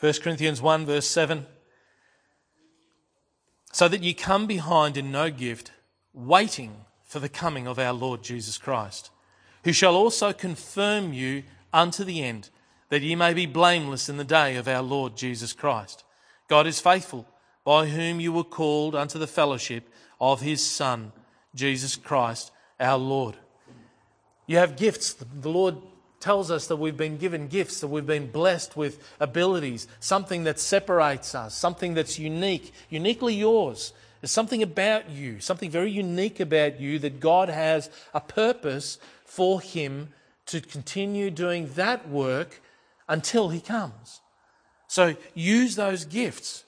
1 Corinthians 1, verse 7. So that ye come behind in no gift, waiting for the coming of our Lord Jesus Christ, who shall also confirm you unto the end that ye may be blameless in the day of our Lord Jesus Christ. God is faithful, by whom you were called unto the fellowship of his Son, Jesus Christ, our Lord. You have gifts. The Lord tells us that we've been given gifts, that we've been blessed with abilities, something that separates us, something that's unique, uniquely yours. There's something about you, something very unique about you that God has a purpose for Him to continue doing that work until he comes. So use those gifts.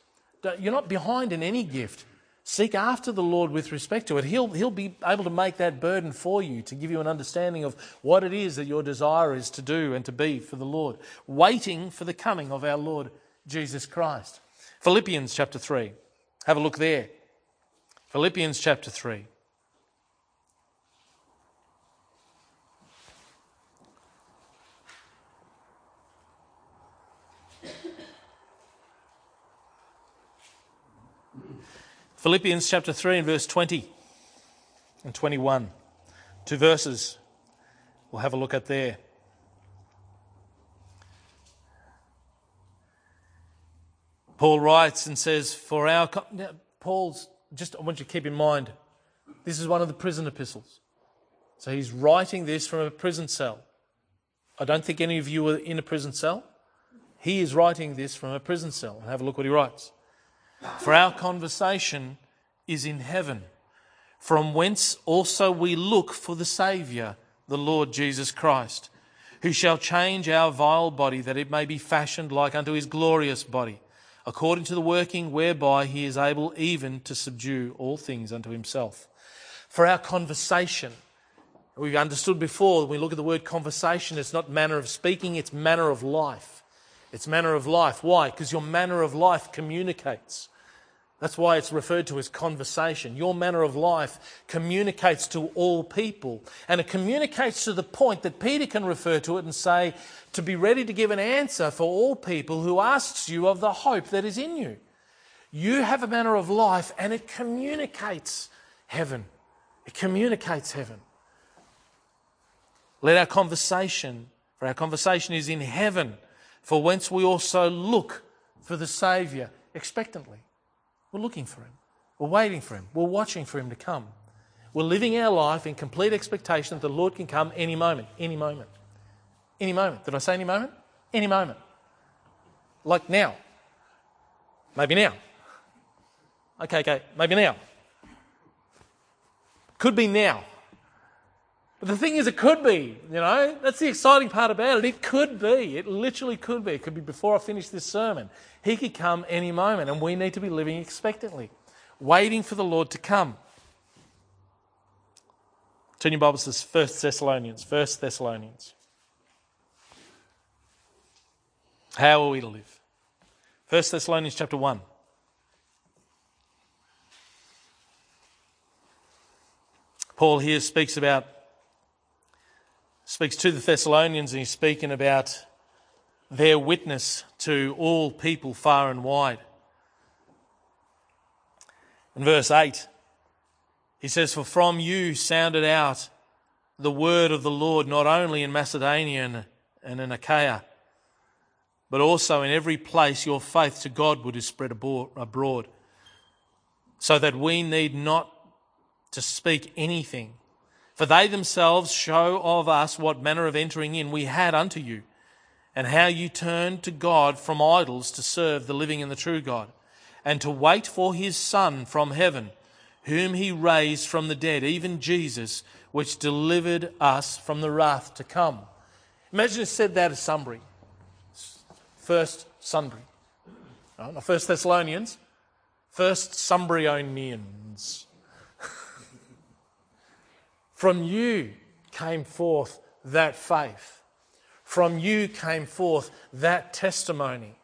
You're not behind in any gift. Seek after the Lord with respect to it. He'll, he'll be able to make that burden for you to give you an understanding of what it is that your desire is to do and to be for the Lord, waiting for the coming of our Lord Jesus Christ. Philippians chapter 3. Have a look there. Philippians chapter 3. Philippians chapter 3 and verse 20 and 21. Two verses we'll have a look at there. Paul writes and says, For our. Now, Paul's, just I want you to keep in mind, this is one of the prison epistles. So he's writing this from a prison cell. I don't think any of you are in a prison cell. He is writing this from a prison cell. Have a look what he writes. For our conversation is in heaven, from whence also we look for the Saviour, the Lord Jesus Christ, who shall change our vile body that it may be fashioned like unto his glorious body, according to the working whereby he is able even to subdue all things unto himself. For our conversation, we've understood before, when we look at the word conversation, it's not manner of speaking, it's manner of life. It's manner of life. Why? Because your manner of life communicates. That's why it's referred to as conversation. Your manner of life communicates to all people. And it communicates to the point that Peter can refer to it and say, to be ready to give an answer for all people who asks you of the hope that is in you. You have a manner of life and it communicates heaven. It communicates heaven. Let our conversation, for our conversation is in heaven, for whence we also look for the Saviour expectantly. We're looking for him. We're waiting for him. We're watching for him to come. We're living our life in complete expectation that the Lord can come any moment, any moment. Any moment. Did I say any moment? Any moment. Like now. Maybe now. Okay, okay, maybe now. Could be now. But the thing is, it could be, you know, that's the exciting part about it. It could be. It literally could be. It could be before I finish this sermon. He could come any moment, and we need to be living expectantly, waiting for the Lord to come. Turn your Bibles to 1 Thessalonians. 1 Thessalonians. How are we to live? 1 Thessalonians chapter 1. Paul here speaks about speaks to the Thessalonians and he's speaking about their witness to all people far and wide. In verse 8, he says, For from you sounded out the word of the Lord not only in Macedonia and in Achaia, but also in every place your faith to Godward is spread abroad, so that we need not to speak anything for they themselves show of us what manner of entering in we had unto you, and how you turned to God from idols to serve the living and the true God, and to wait for his Son from heaven, whom he raised from the dead, even Jesus, which delivered us from the wrath to come. Imagine it said that as Sunbury. First Sunbury. not First Thessalonians, First Sunburyonians. From you came forth that faith. From you came forth that testimony.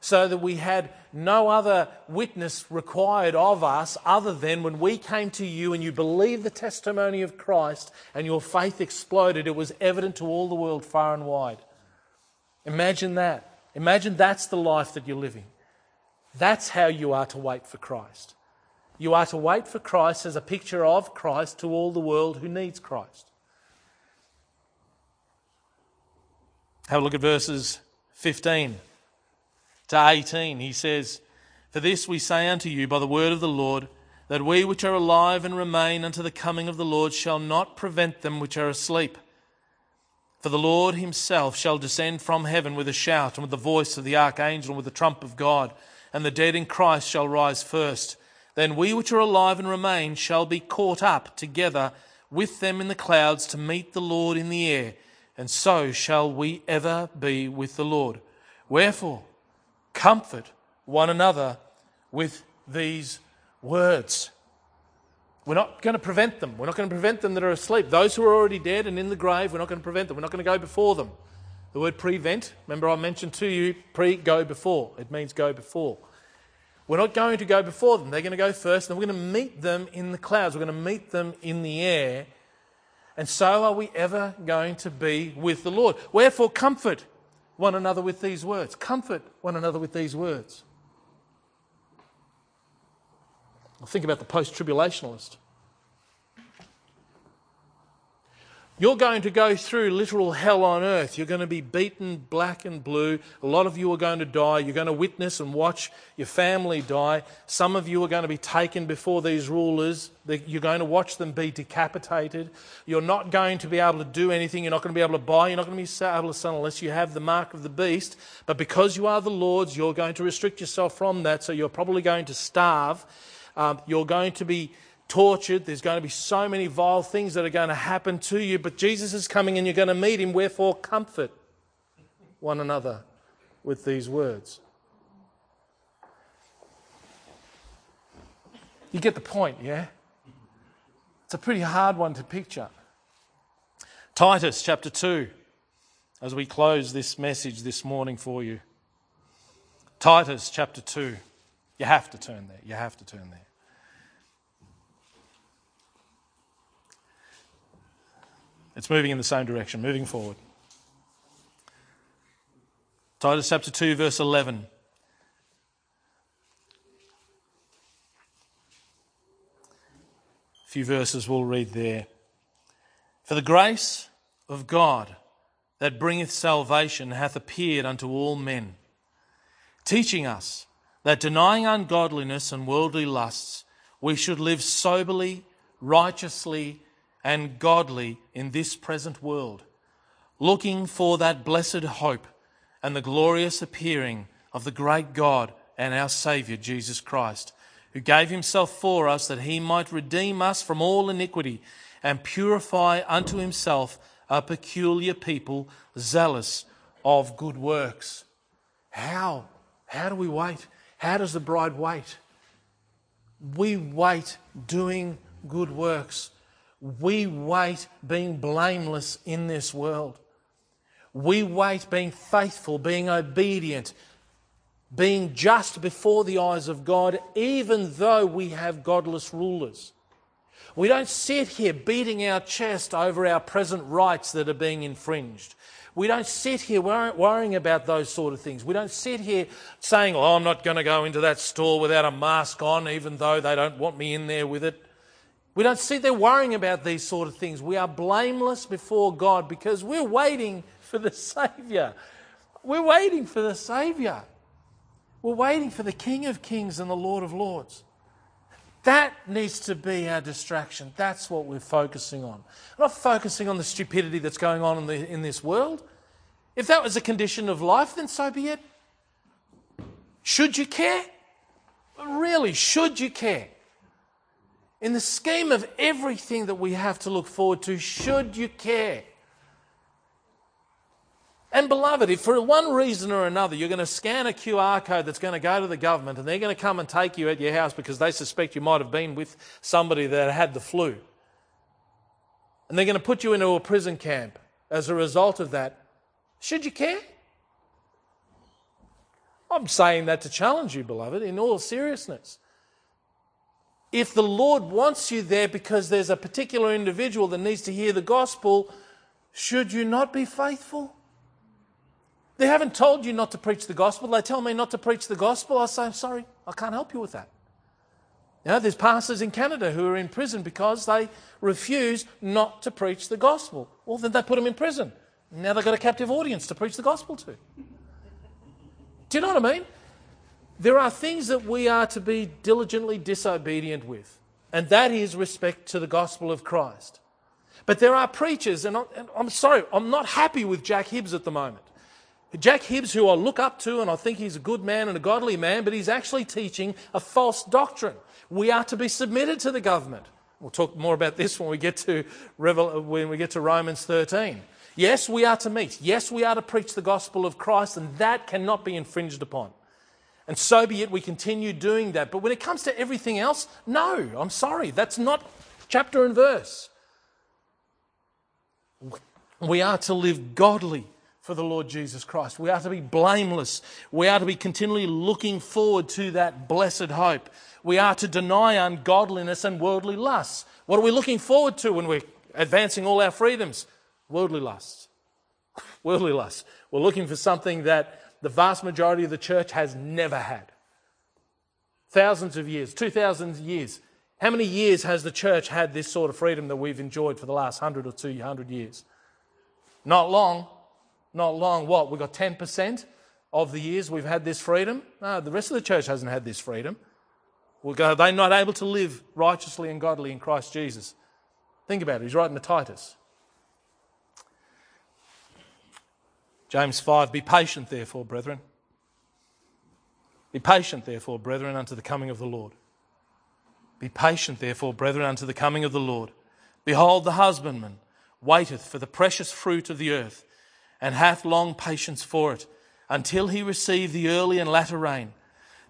So that we had no other witness required of us other than when we came to you and you believed the testimony of Christ and your faith exploded, it was evident to all the world far and wide. Imagine that. Imagine that's the life that you're living. That's how you are to wait for Christ. You are to wait for Christ as a picture of Christ to all the world who needs Christ. Have a look at verses 15 to 18. He says, For this we say unto you by the word of the Lord, that we which are alive and remain unto the coming of the Lord shall not prevent them which are asleep. For the Lord himself shall descend from heaven with a shout, and with the voice of the archangel, and with the trump of God, and the dead in Christ shall rise first. Then we which are alive and remain shall be caught up together with them in the clouds to meet the Lord in the air, and so shall we ever be with the Lord. Wherefore, comfort one another with these words. We're not going to prevent them. We're not going to prevent them that are asleep. Those who are already dead and in the grave, we're not going to prevent them. We're not going to go before them. The word prevent, remember I mentioned to you, pre, go before. It means go before. We're not going to go before them. They're going to go first, and we're going to meet them in the clouds. We're going to meet them in the air. And so are we ever going to be with the Lord. Wherefore, comfort one another with these words. Comfort one another with these words. think about the post tribulationalist. You're going to go through literal hell on earth. You're going to be beaten black and blue. A lot of you are going to die. You're going to witness and watch your family die. Some of you are going to be taken before these rulers. You're going to watch them be decapitated. You're not going to be able to do anything. You're not going to be able to buy. You're not going to be able to sell unless you have the mark of the beast. But because you are the Lord's, you're going to restrict yourself from that. So you're probably going to starve. Um, you're going to be tortured. There's going to be so many vile things that are going to happen to you, but Jesus is coming and you're going to meet him. Wherefore, comfort one another with these words. You get the point, yeah? It's a pretty hard one to picture. Titus chapter 2, as we close this message this morning for you. Titus chapter 2. You have to turn there. You have to turn there. It's moving in the same direction, moving forward. Titus chapter 2, verse 11. A few verses we'll read there. For the grace of God that bringeth salvation hath appeared unto all men, teaching us that denying ungodliness and worldly lusts, we should live soberly, righteously, and godly in this present world, looking for that blessed hope and the glorious appearing of the great God and our Saviour Jesus Christ, who gave himself for us that he might redeem us from all iniquity and purify unto himself a peculiar people zealous of good works. How? How do we wait? How does the bride wait? We wait doing good works. We wait being blameless in this world. We wait being faithful, being obedient, being just before the eyes of God, even though we have godless rulers. We don't sit here beating our chest over our present rights that are being infringed. We don't sit here worrying about those sort of things. We don't sit here saying, Oh, I'm not going to go into that store without a mask on, even though they don't want me in there with it. We don't sit there worrying about these sort of things. We are blameless before God because we're waiting for the Saviour. We're waiting for the Saviour. We're waiting for the King of Kings and the Lord of Lords. That needs to be our distraction. That's what we're focusing on. We're not focusing on the stupidity that's going on in, the, in this world. If that was a condition of life, then so be it. Should you care? Really, should you care? In the scheme of everything that we have to look forward to, should you care? And beloved, if for one reason or another you're going to scan a QR code that's going to go to the government and they're going to come and take you at your house because they suspect you might have been with somebody that had the flu, and they're going to put you into a prison camp as a result of that, should you care? I'm saying that to challenge you, beloved, in all seriousness. If the Lord wants you there because there's a particular individual that needs to hear the gospel, should you not be faithful? They haven't told you not to preach the gospel. They tell me not to preach the gospel. I say, I'm sorry, I can't help you with that. You know, there's pastors in Canada who are in prison because they refuse not to preach the gospel. Well, then they put them in prison. Now they've got a captive audience to preach the gospel to. Do you know what I mean? There are things that we are to be diligently disobedient with, and that is respect to the gospel of Christ. But there are preachers, and I'm sorry, I'm not happy with Jack Hibbs at the moment. Jack Hibbs, who I look up to and I think he's a good man and a godly man, but he's actually teaching a false doctrine. We are to be submitted to the government. We'll talk more about this when we get to, when we get to Romans 13. Yes, we are to meet. Yes, we are to preach the gospel of Christ, and that cannot be infringed upon. And so be it, we continue doing that. But when it comes to everything else, no, I'm sorry, that's not chapter and verse. We are to live godly for the Lord Jesus Christ. We are to be blameless. We are to be continually looking forward to that blessed hope. We are to deny ungodliness and worldly lusts. What are we looking forward to when we're advancing all our freedoms? Worldly lusts. Worldly lusts. We're looking for something that the vast majority of the church has never had. Thousands of years, 2,000 years. How many years has the church had this sort of freedom that we've enjoyed for the last 100 or 200 years? Not long. Not long. What? We've got 10% of the years we've had this freedom? No, the rest of the church hasn't had this freedom. We'll they're not able to live righteously and godly in Christ Jesus. Think about it. He's writing to Titus. James 5 Be patient, therefore, brethren. Be patient, therefore, brethren, unto the coming of the Lord. Be patient, therefore, brethren, unto the coming of the Lord. Behold, the husbandman waiteth for the precious fruit of the earth and hath long patience for it, until he receive the early and latter rain.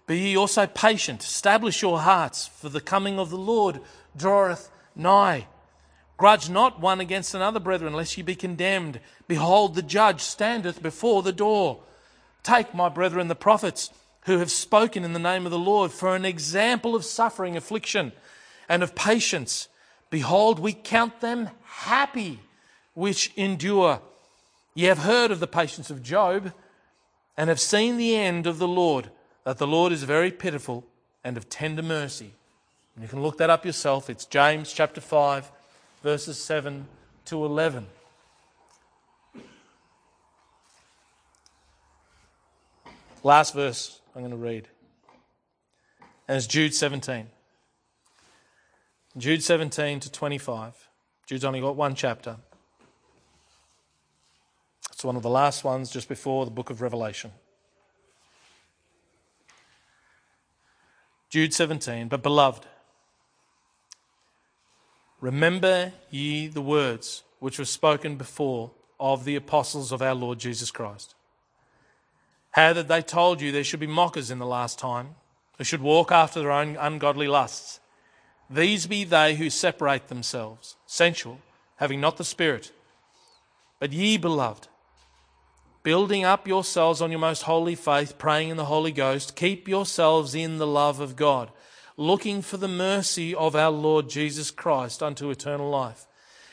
Be ye also patient, establish your hearts, for the coming of the Lord draweth nigh. Grudge not one against another, brethren, lest ye be condemned. Behold, the judge standeth before the door. Take, my brethren, the prophets who have spoken in the name of the Lord for an example of suffering, affliction, and of patience. Behold, we count them happy which endure. Ye have heard of the patience of Job and have seen the end of the Lord, that the Lord is very pitiful and of tender mercy. And you can look that up yourself. It's James chapter 5, verses 7 to 11. Last verse I'm going to read. And it's Jude 17. Jude 17 to 25. Jude's only got one chapter. It's one of the last ones just before the book of Revelation. Jude 17. But beloved, remember ye the words which were spoken before of the apostles of our Lord Jesus Christ how that they told you there should be mockers in the last time, who should walk after their own ungodly lusts. These be they who separate themselves, sensual, having not the Spirit. But ye, beloved, building up yourselves on your most holy faith, praying in the Holy Ghost, keep yourselves in the love of God, looking for the mercy of our Lord Jesus Christ unto eternal life.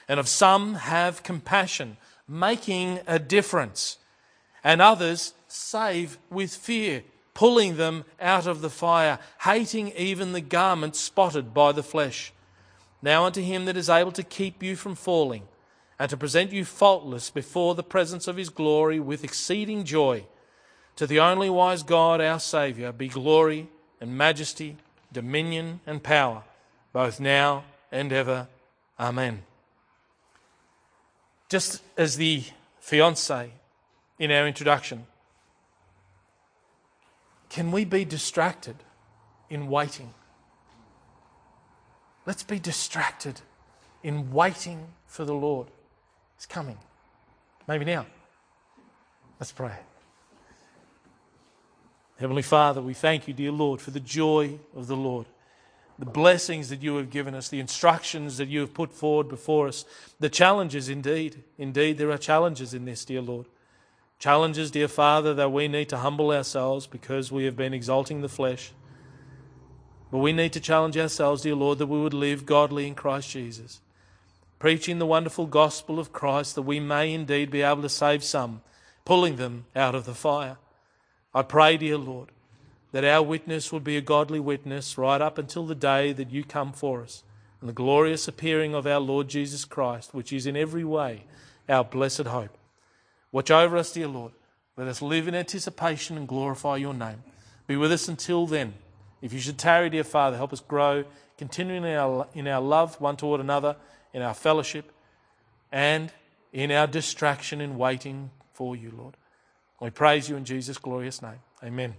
And of some have compassion, making a difference, and others save with fear, pulling them out of the fire, hating even the garment spotted by the flesh. Now unto him that is able to keep you from falling, and to present you faultless before the presence of his glory with exceeding joy, to the only wise God our Saviour be glory and majesty, dominion and power, both now and ever. Amen. Just as the fiance in our introduction can we be distracted in waiting? Let's be distracted in waiting for the Lord. He's coming. Maybe now. Let's pray. Heavenly Father, we thank you, dear Lord, for the joy of the Lord, the blessings that you have given us, the instructions that you have put forward before us, the challenges indeed. Indeed, there are challenges in this, dear Lord. Challenges, dear Father, that we need to humble ourselves because we have been exalting the flesh. But we need to challenge ourselves, dear Lord, that we would live godly in Christ Jesus, preaching the wonderful gospel of Christ that we may indeed be able to save some, pulling them out of the fire. I pray, dear Lord, that our witness would be a godly witness right up until the day that you come for us and the glorious appearing of our Lord Jesus Christ, which is in every way our blessed hope. Watch over us, dear Lord. Let us live in anticipation and glorify your name. Be with us until then. If you should tarry, dear Father, help us grow, continuing in our, in our love one toward another, in our fellowship, and in our distraction in waiting for you, Lord. We praise you in Jesus' glorious name. Amen.